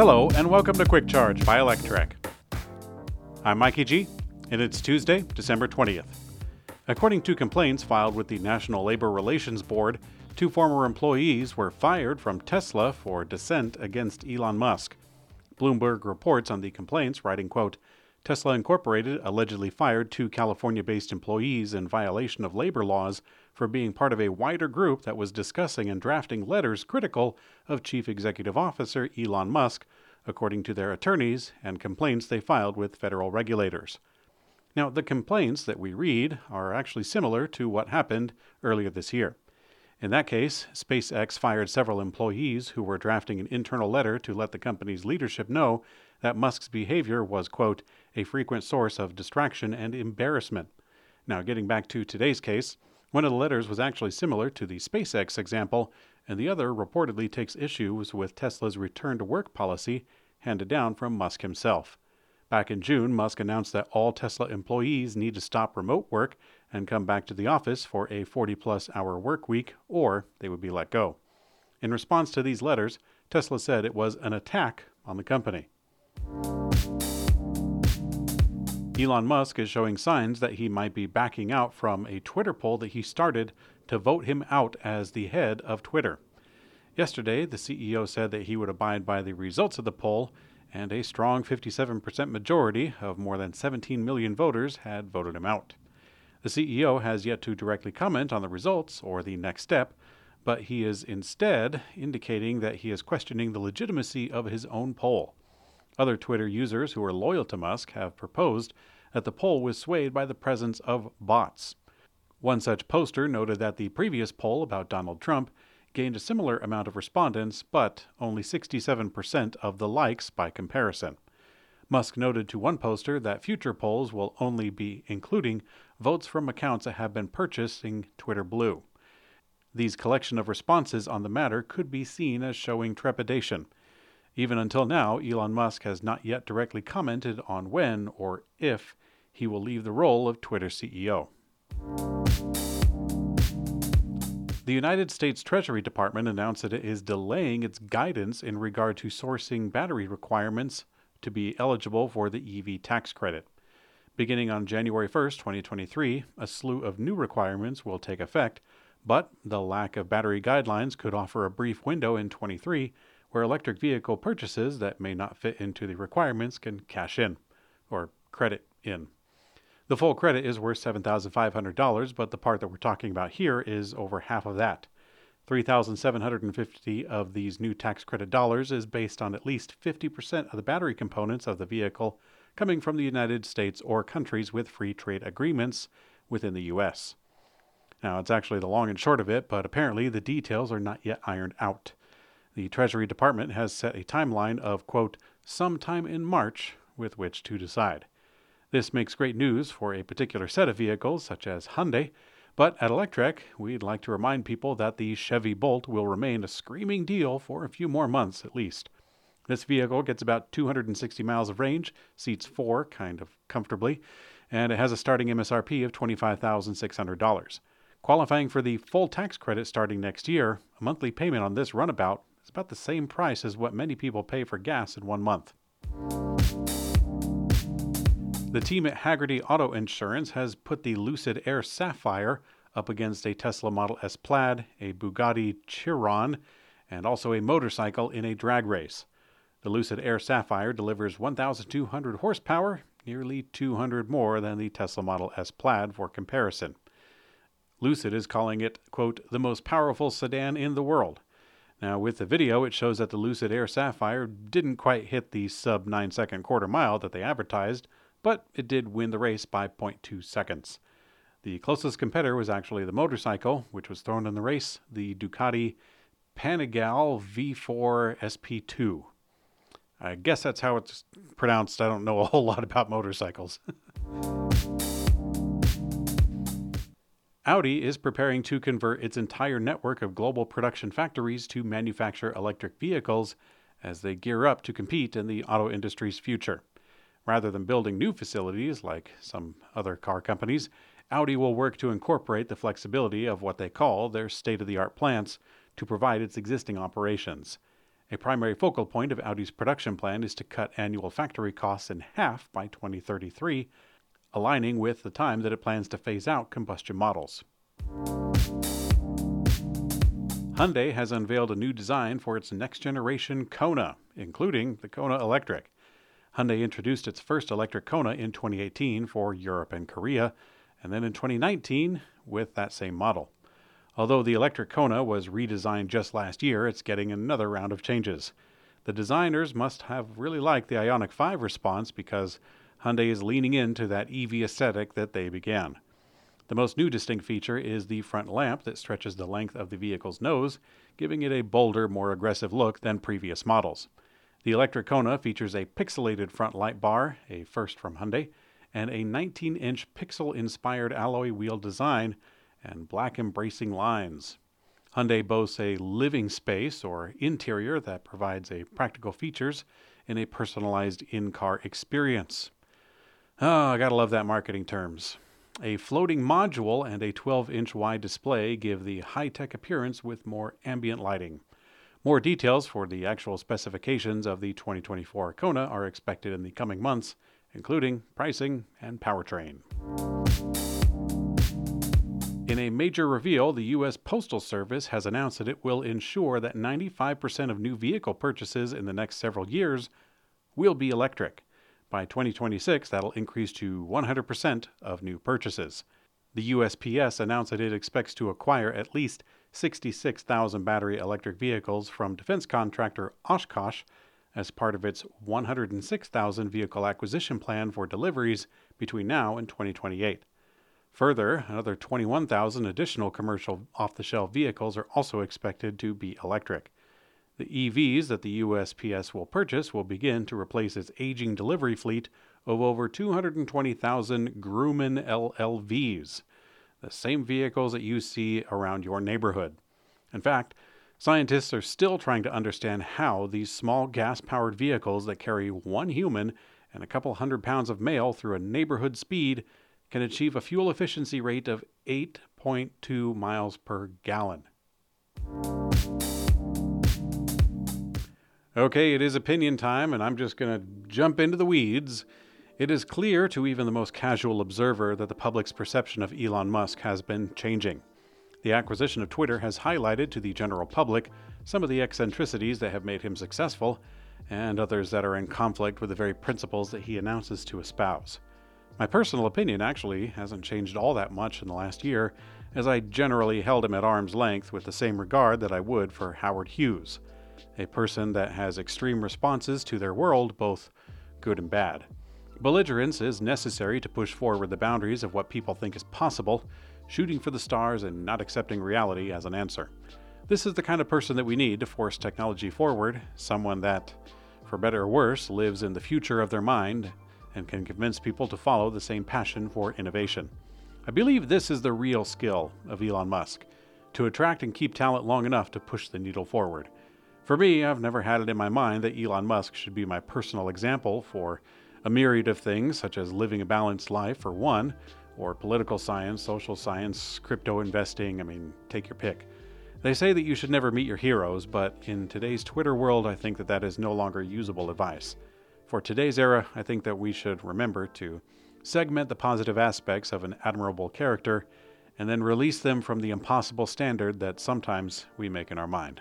Hello, and welcome to Quick Charge by Electrek. I'm Mikey G, and it's Tuesday, December 20th. According to complaints filed with the National Labor Relations Board, two former employees were fired from Tesla for dissent against Elon Musk. Bloomberg reports on the complaints, writing, quote, Tesla Incorporated allegedly fired two California based employees in violation of labor laws for being part of a wider group that was discussing and drafting letters critical of Chief Executive Officer Elon Musk, according to their attorneys and complaints they filed with federal regulators. Now, the complaints that we read are actually similar to what happened earlier this year. In that case, SpaceX fired several employees who were drafting an internal letter to let the company's leadership know that Musk's behavior was, quote, a frequent source of distraction and embarrassment. Now, getting back to today's case, one of the letters was actually similar to the SpaceX example, and the other reportedly takes issues with Tesla's return to work policy handed down from Musk himself. Back in June, Musk announced that all Tesla employees need to stop remote work and come back to the office for a 40 plus hour work week, or they would be let go. In response to these letters, Tesla said it was an attack on the company. Elon Musk is showing signs that he might be backing out from a Twitter poll that he started to vote him out as the head of Twitter. Yesterday, the CEO said that he would abide by the results of the poll and a strong 57% majority of more than 17 million voters had voted him out. The CEO has yet to directly comment on the results or the next step, but he is instead indicating that he is questioning the legitimacy of his own poll. Other Twitter users who are loyal to Musk have proposed that the poll was swayed by the presence of bots. One such poster noted that the previous poll about Donald Trump gained a similar amount of respondents, but only 67% of the likes by comparison. Musk noted to one poster that future polls will only be including votes from accounts that have been purchasing Twitter Blue. These collection of responses on the matter could be seen as showing trepidation. Even until now, Elon Musk has not yet directly commented on when or if he will leave the role of Twitter CEO. The United States Treasury Department announced that it is delaying its guidance in regard to sourcing battery requirements to be eligible for the EV tax credit. Beginning on January 1, 2023, a slew of new requirements will take effect, but the lack of battery guidelines could offer a brief window in 23 where electric vehicle purchases that may not fit into the requirements can cash in or credit in. The full credit is worth $7,500, but the part that we're talking about here is over half of that. 3,750 of these new tax credit dollars is based on at least 50% of the battery components of the vehicle coming from the United States or countries with free trade agreements within the US. Now, it's actually the long and short of it, but apparently the details are not yet ironed out. The Treasury Department has set a timeline of, quote, sometime in March with which to decide. This makes great news for a particular set of vehicles, such as Hyundai, but at Electrek, we'd like to remind people that the Chevy Bolt will remain a screaming deal for a few more months at least. This vehicle gets about 260 miles of range, seats four kind of comfortably, and it has a starting MSRP of $25,600. Qualifying for the full tax credit starting next year, a monthly payment on this runabout is about the same price as what many people pay for gas in one month. The team at Hagerty Auto Insurance has put the Lucid Air Sapphire up against a Tesla Model S Plaid, a Bugatti Chiron, and also a motorcycle in a drag race. The Lucid Air Sapphire delivers 1,200 horsepower, nearly 200 more than the Tesla Model S Plaid for comparison. Lucid is calling it, quote, the most powerful sedan in the world. Now, with the video, it shows that the Lucid Air Sapphire didn't quite hit the sub 9 second quarter mile that they advertised, but it did win the race by 0.2 seconds. The closest competitor was actually the motorcycle, which was thrown in the race, the Ducati Panigale V4 SP2. I guess that's how it's pronounced. I don't know a whole lot about motorcycles. Audi is preparing to convert its entire network of global production factories to manufacture electric vehicles as they gear up to compete in the auto industry's future. Rather than building new facilities like some other car companies, Audi will work to incorporate the flexibility of what they call their state of the art plants to provide its existing operations. A primary focal point of Audi's production plan is to cut annual factory costs in half by 2033, aligning with the time that it plans to phase out combustion models. Hyundai has unveiled a new design for its next generation Kona, including the Kona Electric. Hyundai introduced its first electric Kona in 2018 for Europe and Korea, and then in 2019 with that same model. Although the electric Kona was redesigned just last year, it's getting another round of changes. The designers must have really liked the Ioniq 5 response because Hyundai is leaning into that EV aesthetic that they began. The most new distinct feature is the front lamp that stretches the length of the vehicle's nose, giving it a bolder, more aggressive look than previous models. The electric Kona features a pixelated front light bar, a first from Hyundai, and a 19 inch pixel inspired alloy wheel design and black embracing lines. Hyundai boasts a living space or interior that provides a practical features in a personalized in-car experience. Oh, I gotta love that marketing terms. A floating module and a 12 inch wide display give the high tech appearance with more ambient lighting. More details for the actual specifications of the 2024 Kona are expected in the coming months, including pricing and powertrain. In a major reveal, the U.S. Postal Service has announced that it will ensure that 95% of new vehicle purchases in the next several years will be electric. By 2026, that'll increase to 100% of new purchases. The USPS announced that it expects to acquire at least 66,000 battery electric vehicles from defense contractor Oshkosh as part of its 106,000 vehicle acquisition plan for deliveries between now and 2028. Further, another 21,000 additional commercial off the shelf vehicles are also expected to be electric. The EVs that the USPS will purchase will begin to replace its aging delivery fleet of over 220,000 Grumman LLVs, the same vehicles that you see around your neighborhood. In fact, scientists are still trying to understand how these small gas powered vehicles that carry one human and a couple hundred pounds of mail through a neighborhood speed can achieve a fuel efficiency rate of 8.2 miles per gallon. Okay, it is opinion time, and I'm just going to jump into the weeds. It is clear to even the most casual observer that the public's perception of Elon Musk has been changing. The acquisition of Twitter has highlighted to the general public some of the eccentricities that have made him successful, and others that are in conflict with the very principles that he announces to espouse. My personal opinion actually hasn't changed all that much in the last year, as I generally held him at arm's length with the same regard that I would for Howard Hughes a person that has extreme responses to their world, both good and bad. Belligerence is necessary to push forward the boundaries of what people think is possible, shooting for the stars and not accepting reality as an answer. This is the kind of person that we need to force technology forward, someone that, for better or worse, lives in the future of their mind and can convince people to follow the same passion for innovation. I believe this is the real skill of Elon Musk to attract and keep talent long enough to push the needle forward. For me, I've never had it in my mind that Elon Musk should be my personal example for a myriad of things, such as living a balanced life, for one, or political science, social science, crypto investing. I mean, take your pick. They say that you should never meet your heroes, but in today's Twitter world, I think that that is no longer usable advice. For today's era, I think that we should remember to segment the positive aspects of an admirable character and then release them from the impossible standard that sometimes we make in our mind.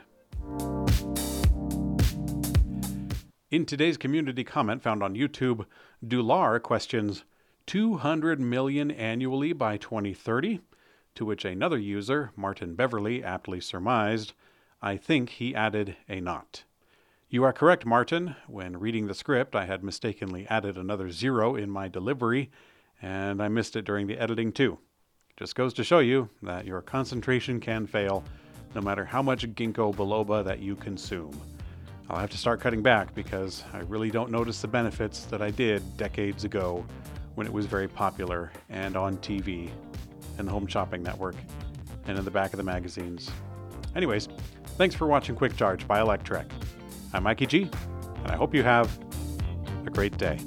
In today's community comment found on YouTube, Dular questions 200 million annually by 2030, to which another user, Martin Beverly, aptly surmised, I think he added a not. You are correct, Martin. When reading the script, I had mistakenly added another zero in my delivery, and I missed it during the editing too. Just goes to show you that your concentration can fail, no matter how much ginkgo biloba that you consume. I'll have to start cutting back because I really don't notice the benefits that I did decades ago when it was very popular and on TV and the Home Shopping Network and in the back of the magazines. Anyways, thanks for watching Quick Charge by Electrek. I'm Mikey G, and I hope you have a great day.